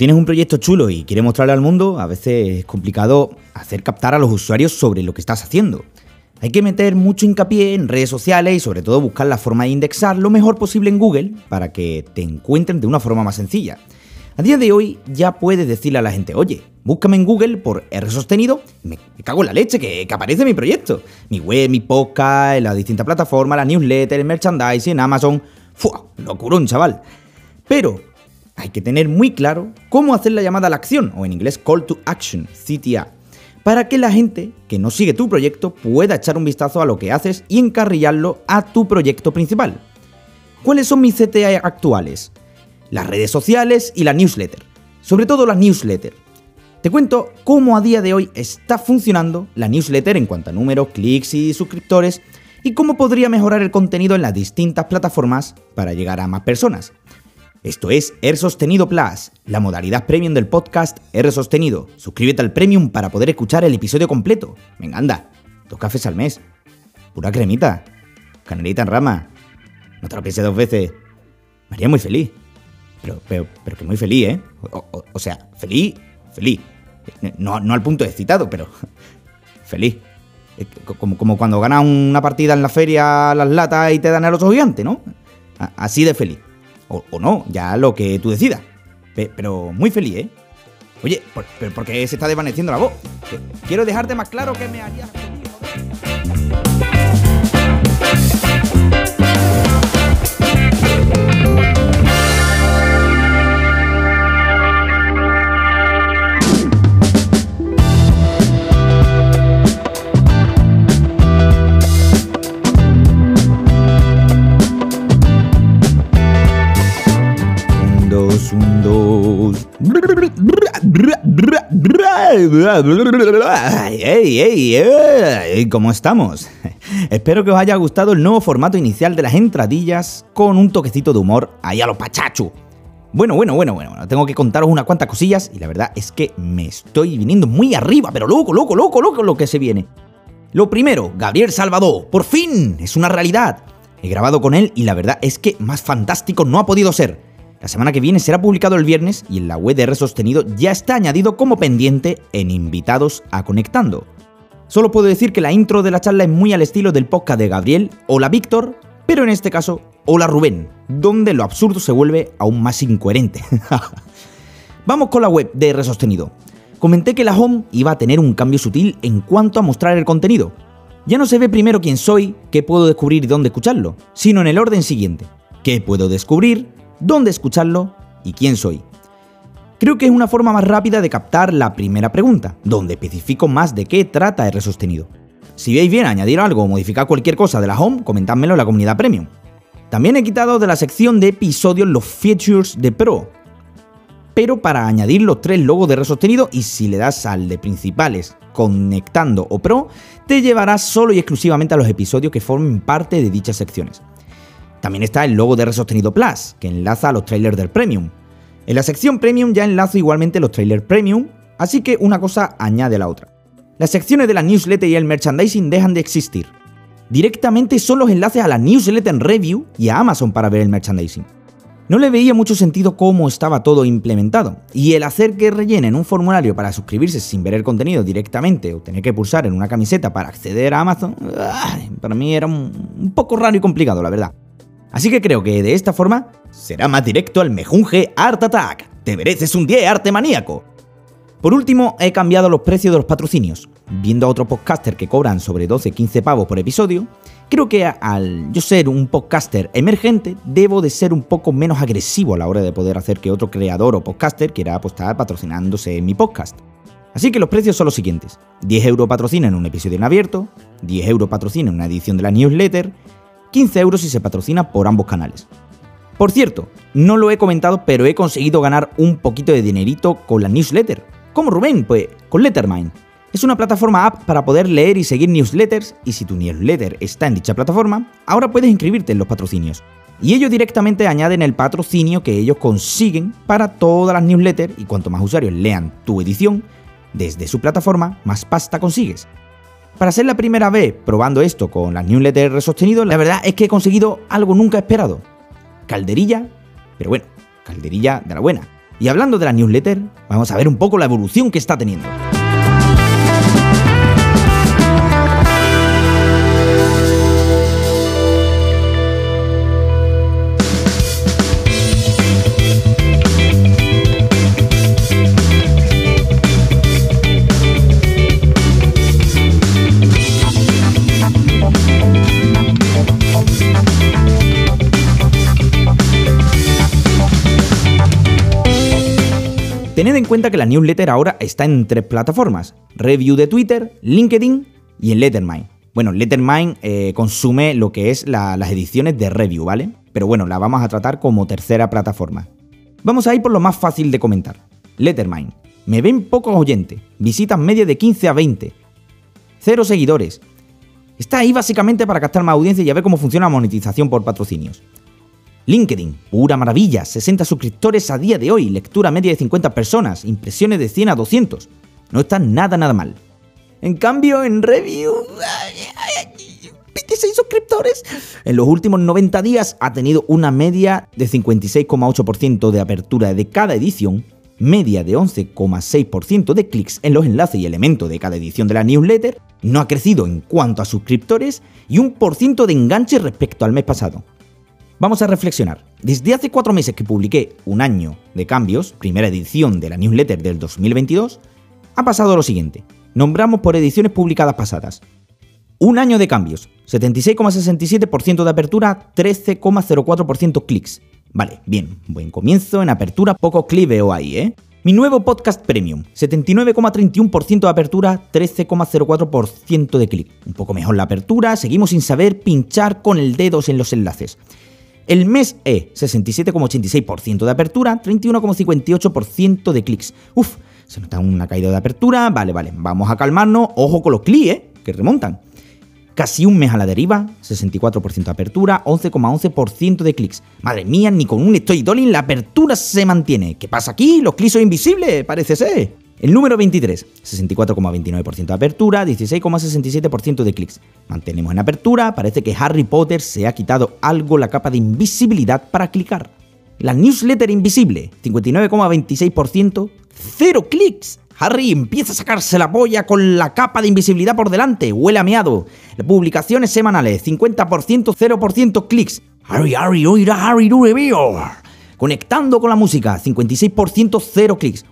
tienes un proyecto chulo y quieres mostrarlo al mundo, a veces es complicado hacer captar a los usuarios sobre lo que estás haciendo. Hay que meter mucho hincapié en redes sociales y sobre todo buscar la forma de indexar lo mejor posible en Google para que te encuentren de una forma más sencilla. A día de hoy ya puedes decirle a la gente, oye, búscame en Google por R sostenido, me, cago en la leche, que, aparece mi proyecto. Mi web, mi podcast, las distintas plataformas, la newsletter, el merchandising, Amazon. ¡Fua! Locurón, chaval. Pero hay que tener muy claro cómo hacer la llamada a la acción, o en inglés Call to Action, CTA, para que la gente que no sigue tu proyecto pueda echar un vistazo a lo que haces y encarrillarlo a tu proyecto principal. ¿Cuáles son mis CTA actuales? Las redes sociales y la newsletter. Sobre todo la newsletter. Te cuento cómo a día de hoy está funcionando la newsletter en cuanto a números, clics y suscriptores y cómo podría mejorar el contenido en las distintas plataformas para llegar a más personas. Esto es R Sostenido Plus, la modalidad premium del podcast R Sostenido. Suscríbete al premium para poder escuchar el episodio completo. Venga, anda, dos cafés al mes. Pura cremita. Canelita en rama. No te lo pienses dos veces. Me haría muy feliz. Pero, pero, pero que muy feliz, ¿eh? O, sea, feliz, feliz. No, no al punto excitado, pero feliz. Como, como cuando ganas una partida en la feria las latas y te dan el oso gigante, ¿no? Así de feliz. O, no, ya lo que tú decidas. pero muy feliz, ¿eh? Oye, ¿por, pero ¿por qué se está desvaneciendo la voz? Quiero dejarte más claro que me harías ¿Cómo estamos? Espero que os haya gustado el nuevo formato inicial de las entradillas con un toquecito de humor ahí a lo pachachu. Bueno, bueno, bueno, bueno, tengo que contaros unas cuantas cosillas y la verdad es que me estoy viniendo muy arriba, pero loco, loco, loco, loco lo que se viene. Lo primero, Gabriel Salvador, por fin, es una realidad. He grabado con él y la verdad es que más fantástico no ha podido ser. La semana que viene será publicado el viernes y en la web de R Sostenido ya está añadido como pendiente en Invitados a Conectando. Solo puedo decir que la intro de la charla es muy al estilo del podcast de Gabriel, Hola Víctor, pero en este caso, Hola Rubén, donde lo absurdo se vuelve aún más incoherente. Vamos con la web de R Sostenido. Comenté que la home iba a tener un cambio sutil en cuanto a mostrar el contenido. Ya no se ve primero quién soy, qué puedo descubrir y dónde escucharlo, sino en el orden siguiente. ¿Qué puedo descubrir? Dónde escucharlo y quién soy. Creo que es una forma más rápida de captar la primera pregunta, donde especifico más de qué trata R sostenido. Si veis bien añadir algo o modificar cualquier cosa de la home, comentádmelo en la comunidad premium. También he quitado de la sección de episodios los features de Pro, pero para añadir los tres logos de R sostenido y si le das al de principales, conectando o Pro, te llevarás solo y exclusivamente a los episodios que formen parte de dichas secciones. También está el logo de R Sostenido Plus, que enlaza a los trailers del Premium. En la sección Premium ya enlazo igualmente los trailers Premium, así que una cosa añade a la otra. Las secciones de la newsletter y el merchandising dejan de existir. Directamente son los enlaces a la newsletter en review y a Amazon para ver el merchandising. No le veía mucho sentido cómo estaba todo implementado, y el hacer que rellenen un formulario para suscribirse sin ver el contenido directamente o tener que pulsar en una camiseta para acceder a Amazon, para mí era un poco raro y complicado, la verdad. Así que creo que de esta forma será más directo al mejunje Art Attack. Te mereces un 10 arte maníaco. Por último, he cambiado los precios de los patrocinios. Viendo a otro podcaster que cobran sobre 12-15 pavos por episodio, creo que al yo ser un podcaster emergente, debo de ser un poco menos agresivo a la hora de poder hacer que otro creador o podcaster quiera apostar patrocinándose en mi podcast. Así que los precios son los siguientes. 10 euros patrocina en un episodio en abierto, 10 euros patrocina en una edición de la newsletter 15 euros si se patrocina por ambos canales. Por cierto, no lo he comentado, pero he conseguido ganar un poquito de dinerito con la newsletter. ¿Cómo Rubén? Pues con Lettermind. Es una plataforma app para poder leer y seguir newsletters y si tu newsletter está en dicha plataforma, ahora puedes inscribirte en los patrocinios. Y ellos directamente añaden el patrocinio que ellos consiguen para todas las newsletters y cuanto más usuarios lean tu edición, desde su plataforma, más pasta consigues. Para ser la primera vez probando esto con las newsletters sostenidos, la verdad es que he conseguido algo nunca esperado. Calderilla, pero bueno, calderilla de la buena. Y hablando de la newsletter, vamos a ver un poco la evolución que está teniendo. Tened en cuenta que la newsletter ahora está en tres plataformas: Review de Twitter, LinkedIn y en Lettermind. Bueno, Lettermind eh, consume lo que es las ediciones de Review, ¿vale? Pero bueno, la vamos a tratar como tercera plataforma. Vamos a ir por lo más fácil de comentar. Lettermind. Me ven pocos oyentes, visitas media de 15 a 20, cero seguidores. Está ahí básicamente para captar más audiencia y a ver cómo funciona la monetización por patrocinios. LinkedIn, pura maravilla, 60 suscriptores a día de hoy, lectura media de 50 personas, impresiones de 100 a 200. No está nada, nada mal. En cambio, en Review... 26 suscriptores. En los últimos 90 días ha tenido una media de 56,8% de apertura de cada edición, media de 11,6% de clics en los enlaces y elementos de cada edición de la newsletter, no ha crecido en cuanto a suscriptores y un por ciento de enganche respecto al mes pasado. Vamos a reflexionar. Desde hace cuatro meses que publiqué Un año de cambios, primera edición de la newsletter del 2022, ha pasado lo siguiente. Nombramos por ediciones publicadas pasadas. Un año de cambios, 76,67% de apertura, 13,04% clics. Vale, bien, buen comienzo en apertura, poco clic veo ahí, ¿eh? Mi nuevo podcast premium, 79,31% de apertura, 13,04% de clic. Un poco mejor la apertura, seguimos sin saber pinchar con el dedo en los enlaces. El mes E, 67,86% de apertura, 31,58% de clics. Uf, se nota una caída de apertura. Vale, vale, vamos a calmarnos. Ojo con los clics, ¿eh? que remontan. Casi un mes a la deriva, 64% de apertura, 11,11% de clics. Madre mía, ni con un storytelling la apertura se mantiene. ¿Qué pasa aquí? Los clics son invisibles, parece ser. El número 23, 64,29% de apertura, 16,67% de clics. Mantenemos en apertura, parece que Harry Potter se ha quitado algo la capa de invisibilidad para clicar. La newsletter invisible, 59,26%, cero clics. Harry empieza a sacarse la polla con la capa de invisibilidad por delante, huele a meado. Publicaciones semanales, 50%, 0% clics. Harry, Harry, oirá Harry, no Conectando con la música, 56% cero clics.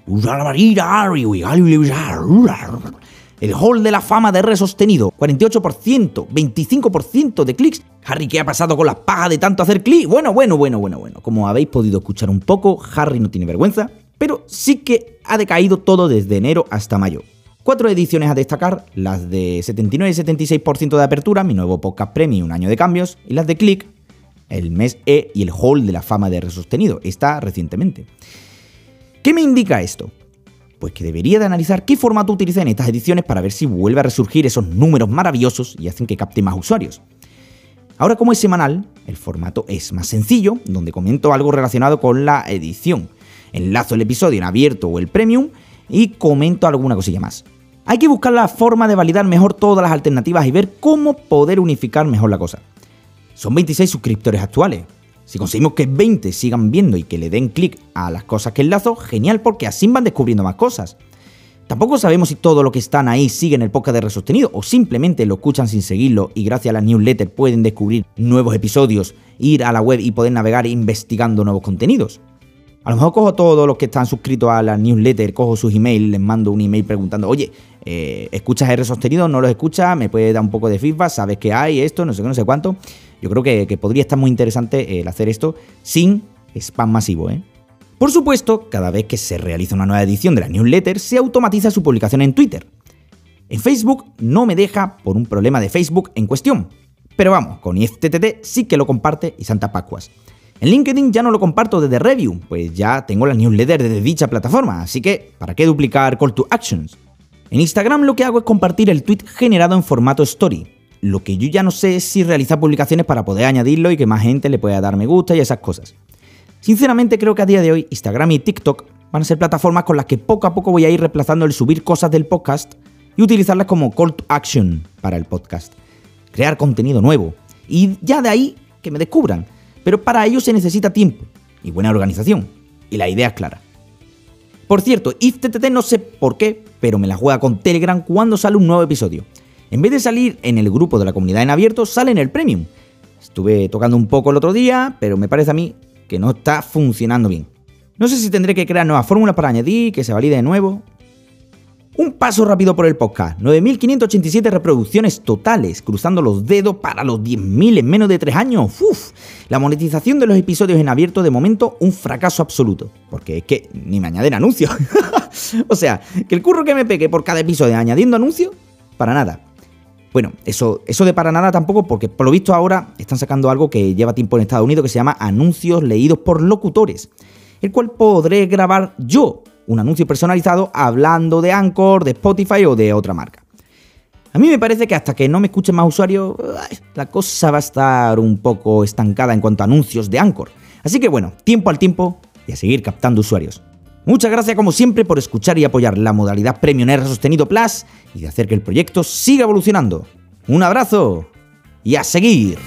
El hall de la fama de re sostenido, 48%, 25% de clics. Harry, ¿qué ha pasado con las pajas de tanto hacer clic? Bueno, bueno, bueno, bueno, bueno. Como habéis podido escuchar un poco, Harry no tiene vergüenza, pero sí que ha decaído todo desde enero hasta mayo. Cuatro ediciones a destacar, las de 79 y 76% de apertura, mi nuevo podcast premium, un año de cambios, y las de click, el mes E y el Hall de la fama de resostenido. Está recientemente. ¿Qué me indica esto? Pues que debería de analizar qué formato utiliza en estas ediciones para ver si vuelve a resurgir esos números maravillosos y hacen que capte más usuarios. Ahora como es semanal, el formato es más sencillo, donde comento algo relacionado con la edición. Enlazo el episodio en abierto o el premium y comento alguna cosilla más. Hay que buscar la forma de validar mejor todas las alternativas y ver cómo poder unificar mejor la cosa. Son 26 suscriptores actuales. Si conseguimos que 20 sigan viendo y que le den clic a las cosas que enlazo, genial porque así van descubriendo más cosas. Tampoco sabemos si todo lo que están ahí siguen el podcast de Resostenido o simplemente lo escuchan sin seguirlo y gracias a la newsletter pueden descubrir nuevos episodios, ir a la web y poder navegar investigando nuevos contenidos. A lo mejor cojo todos los que están suscritos a la newsletter, cojo sus emails, les mando un email preguntando, oye, eh, ¿escuchas R sostenido? ¿No los escuchas? ¿Me puede dar un poco de feedback? ¿Sabes que hay esto? No sé qué, no sé cuánto. Yo creo que, podría estar muy interesante eh, el hacer esto sin spam masivo, ¿eh? Por supuesto, cada vez que se realiza una nueva edición de la newsletter, se automatiza su publicación en Twitter. En Facebook no me deja por un problema de Facebook en cuestión. Pero vamos, con IFTTT sí que lo comparte y Santa Pacuas. En LinkedIn ya no lo comparto desde Review, pues ya tengo la newsletter desde dicha plataforma, así que ¿para qué duplicar call to actions? En Instagram lo que hago es compartir el tweet generado en formato story, lo que yo ya no sé es si realizar publicaciones para poder añadirlo y que más gente le pueda dar me gusta y esas cosas. Sinceramente creo que a día de hoy Instagram y TikTok van a ser plataformas con las que poco a poco voy a ir reemplazando el subir cosas del podcast y utilizarlas como call to action para el podcast. Crear contenido nuevo. Y ya de ahí que me descubran. Pero para ello se necesita tiempo y buena organización. Y la idea es clara. Por cierto, IFTTT no sé por qué, pero me la juega con Telegram cuando sale un nuevo episodio. En vez de salir en el grupo de la comunidad en abierto, sale en el Premium. Estuve tocando un poco el otro día, pero me parece a mí que no está funcionando bien. No sé si tendré que crear nuevas fórmulas para añadir, que se valide de nuevo. Un paso rápido por el podcast. 9.587 reproducciones totales, cruzando los dedos para los 10.000 en menos de 3 años. Uf, la monetización de los episodios en abierto de momento un fracaso absoluto. Porque es que ni me añaden anuncios. o sea, que el curro que me pegue por cada episodio añadiendo anuncios, para nada. Bueno, eso, eso de para nada tampoco, porque por lo visto ahora están sacando algo que lleva tiempo en Estados Unidos que se llama anuncios leídos por locutores, el cual podré grabar yo un anuncio personalizado hablando de Anchor, de Spotify o de otra marca. A mí me parece que hasta que no me escuchen más usuarios, la cosa va a estar un poco estancada en cuanto a anuncios de Anchor. Así que bueno, tiempo al tiempo y a seguir captando usuarios. Muchas gracias como siempre por escuchar y apoyar la modalidad Premium R Sostenido Plus y de hacer que el proyecto siga evolucionando. Un abrazo y a seguir.